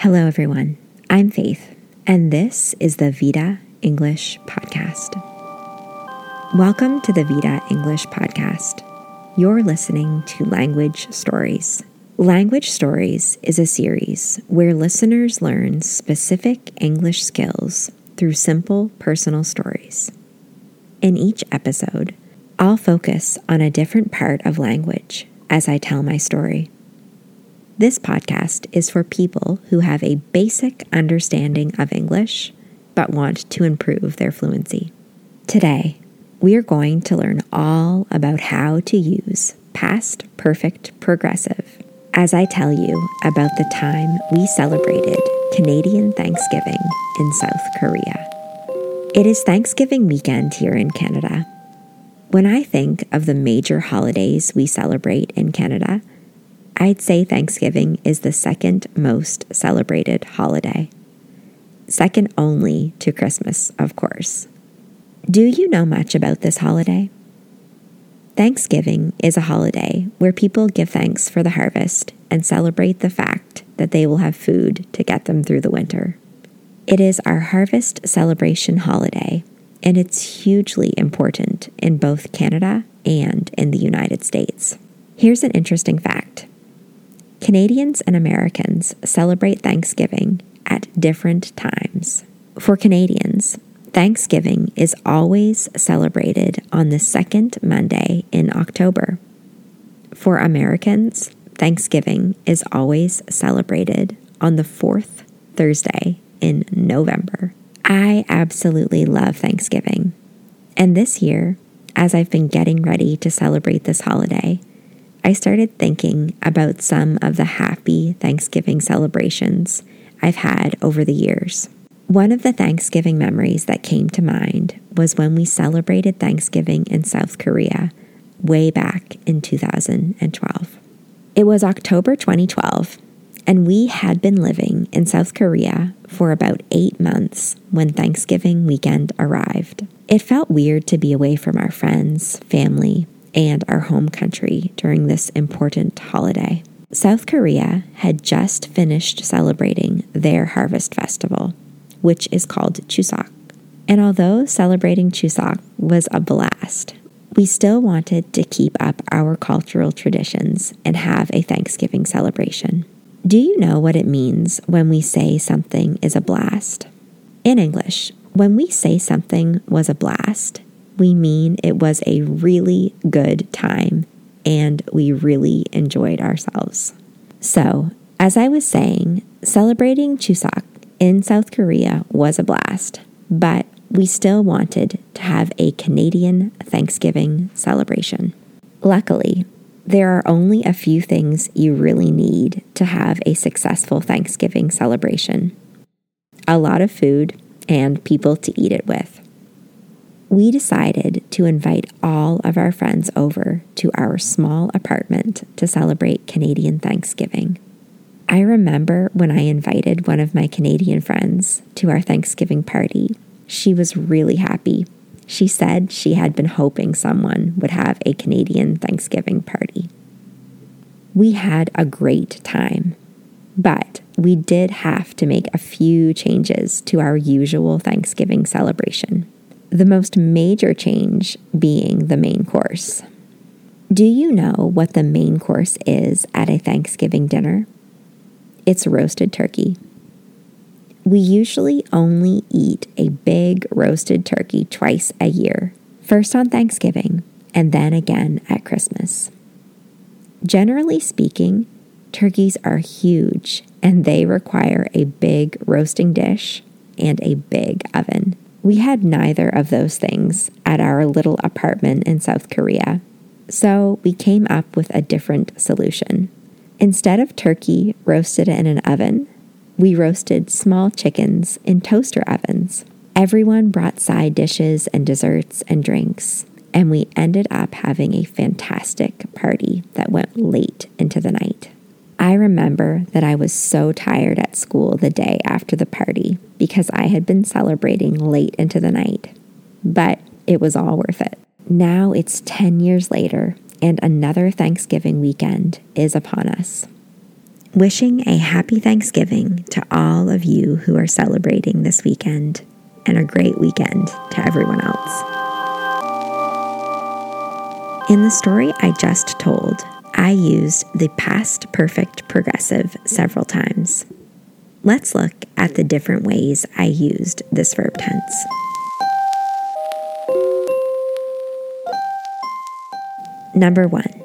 Hello, everyone. I'm Faith, and this is the Vita English Podcast. Welcome to the Vita English Podcast. You're listening to Language Stories. Language Stories is a series where listeners learn specific English skills through simple personal stories. In each episode, I'll focus on a different part of language as I tell my story. This podcast is for people who have a basic understanding of English but want to improve their fluency. Today, we are going to learn all about how to use past perfect progressive as I tell you about the time we celebrated Canadian Thanksgiving in South Korea. It is Thanksgiving weekend here in Canada. When I think of the major holidays we celebrate in Canada, I'd say Thanksgiving is the second most celebrated holiday. Second only to Christmas, of course. Do you know much about this holiday? Thanksgiving is a holiday where people give thanks for the harvest and celebrate the fact that they will have food to get them through the winter. It is our harvest celebration holiday, and it's hugely important in both Canada and in the United States. Here's an interesting fact Canadians and Americans celebrate Thanksgiving at different times. For Canadians, Thanksgiving is always celebrated on the second Monday in October. For Americans, Thanksgiving is always celebrated on the fourth Thursday in November. I absolutely love Thanksgiving. And this year, as I've been getting ready to celebrate this holiday, I started thinking about some of the happy Thanksgiving celebrations I've had over the years. One of the Thanksgiving memories that came to mind was when we celebrated Thanksgiving in South Korea way back in 2012. It was October 2012, and we had been living in South Korea for about eight months when Thanksgiving weekend arrived. It felt weird to be away from our friends, family, and our home country during this important holiday. South Korea had just finished celebrating their harvest festival, which is called Chuseok. And although celebrating Chuseok was a blast, we still wanted to keep up our cultural traditions and have a Thanksgiving celebration. Do you know what it means when we say something is a blast? In English, when we say something was a blast, we mean it was a really good time and we really enjoyed ourselves. So, as I was saying, celebrating Chuseok in South Korea was a blast, but we still wanted to have a Canadian Thanksgiving celebration. Luckily, there are only a few things you really need to have a successful Thanksgiving celebration a lot of food and people to eat it with we decided to invite all of our friends over to our small apartment to celebrate Canadian Thanksgiving. I remember when I invited one of my Canadian friends to our Thanksgiving party, she was really happy. She said she had been hoping someone would have a Canadian Thanksgiving party. We had a great time, but we did have to make a few changes to our usual Thanksgiving celebration the most major change being the main course. Do you know what the main course is at a Thanksgiving dinner? It's roasted turkey. We usually only eat a big roasted turkey twice a year, first on Thanksgiving and then again at Christmas. Generally speaking, turkeys are huge and they require a big roasting dish and a big oven. We had neither of those things at our little apartment in South Korea, so we came up with a different solution. Instead of turkey roasted in an oven, we roasted small chickens in toaster ovens. Everyone brought side dishes and desserts and drinks, and we ended up having a fantastic party that went late into the night. I remember that I was so tired at school the day after the party because I had been celebrating late into the night, but it was all worth it. Now it's 10 years later, and another Thanksgiving weekend is upon us. Wishing a happy Thanksgiving to all of you who are celebrating this weekend, and a great weekend to everyone else. In the story I just told, I used the past perfect progressive several times. Let's look at the different ways I used this verb tense. Number one,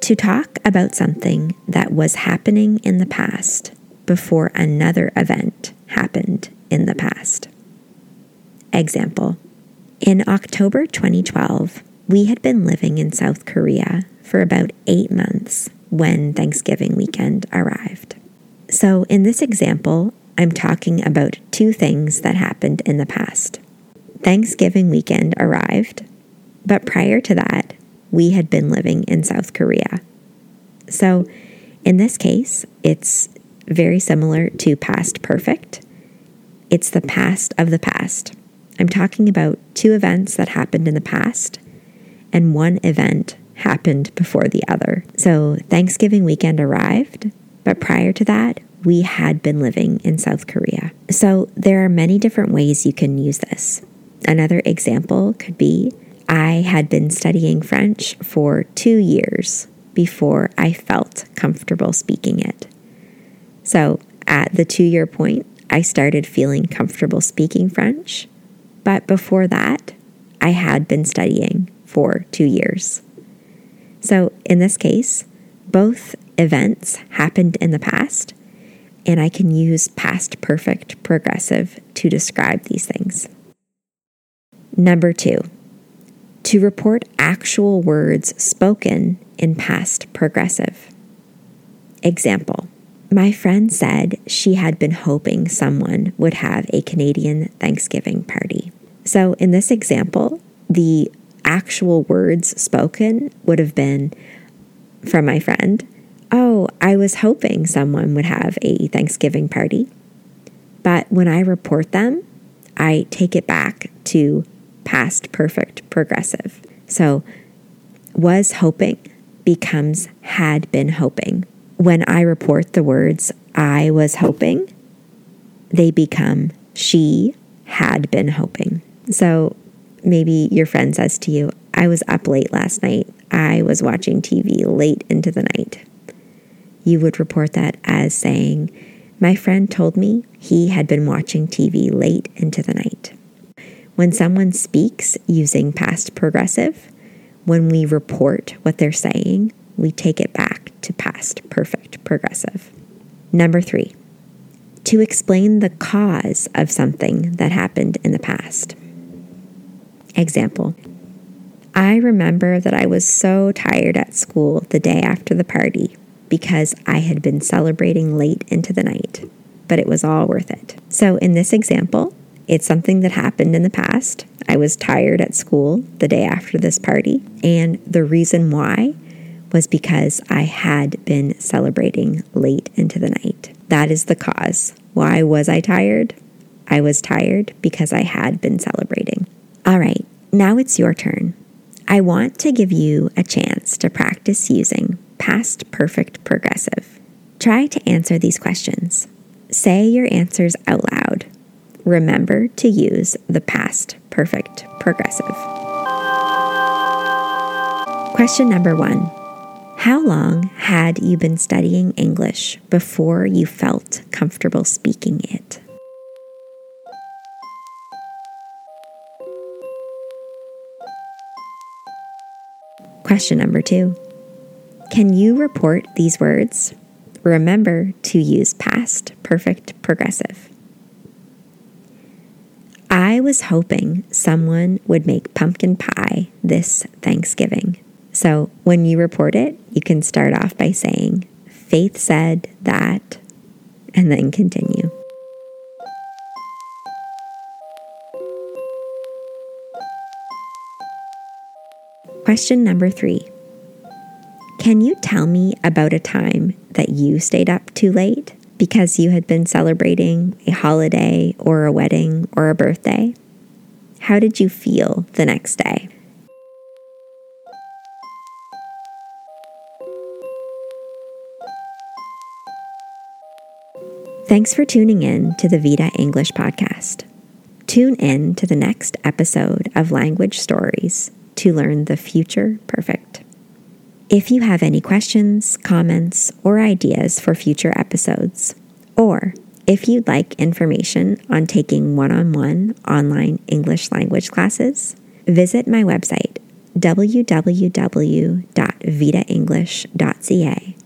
to talk about something that was happening in the past before another event happened in the past. Example In October 2012, we had been living in South Korea for about eight months when Thanksgiving weekend arrived. So, in this example, I'm talking about two things that happened in the past. Thanksgiving weekend arrived, but prior to that, we had been living in South Korea. So, in this case, it's very similar to past perfect. It's the past of the past. I'm talking about two events that happened in the past, and one event happened before the other. So, Thanksgiving weekend arrived, but prior to that, we had been living in South Korea. So, there are many different ways you can use this. Another example could be I had been studying French for two years before I felt comfortable speaking it. So, at the two year point, I started feeling comfortable speaking French, but before that, I had been studying for two years. So, in this case, both events happened in the past, and I can use past perfect progressive to describe these things. Number two, to report actual words spoken in past progressive. Example My friend said she had been hoping someone would have a Canadian Thanksgiving party. So, in this example, the actual words spoken would have been from my friend Oh, I was hoping someone would have a Thanksgiving party. But when I report them, I take it back to past perfect progressive. So, was hoping becomes had been hoping. When I report the words I was hoping, they become she had been hoping. So, maybe your friend says to you, I was up late last night. I was watching TV late into the night. You would report that as saying, My friend told me he had been watching TV late into the night. When someone speaks using past progressive, when we report what they're saying, we take it back to past perfect progressive. Number three, to explain the cause of something that happened in the past. Example I remember that I was so tired at school the day after the party because I had been celebrating late into the night, but it was all worth it. So, in this example, it's something that happened in the past. I was tired at school the day after this party, and the reason why was because I had been celebrating late into the night. That is the cause. Why was I tired? I was tired because I had been celebrating. All right, now it's your turn. I want to give you a chance to practice using past perfect progressive. Try to answer these questions. Say your answers out loud remember to use the past perfect progressive. Question number one How long had you been studying English before you felt comfortable speaking it? Question number two Can you report these words? Remember to use past perfect progressive. I was hoping someone would make pumpkin pie this Thanksgiving. So when you report it, you can start off by saying, Faith said that, and then continue. Question number three Can you tell me about a time that you stayed up too late? because you had been celebrating a holiday or a wedding or a birthday? How did you feel the next day? Thanks for tuning in to the Vita English Podcast. Tune in to the next episode of Language Stories to learn the future perfect. If you have any questions, comments, or ideas for future episodes, or if you'd like information on taking one on one online English language classes, visit my website www.vitaenglish.ca.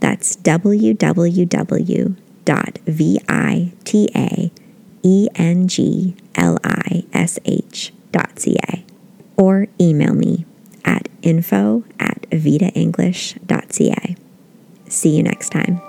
That's www.vitaenglish.ca. Or email me at info at vitaenglish.ca. See you next time.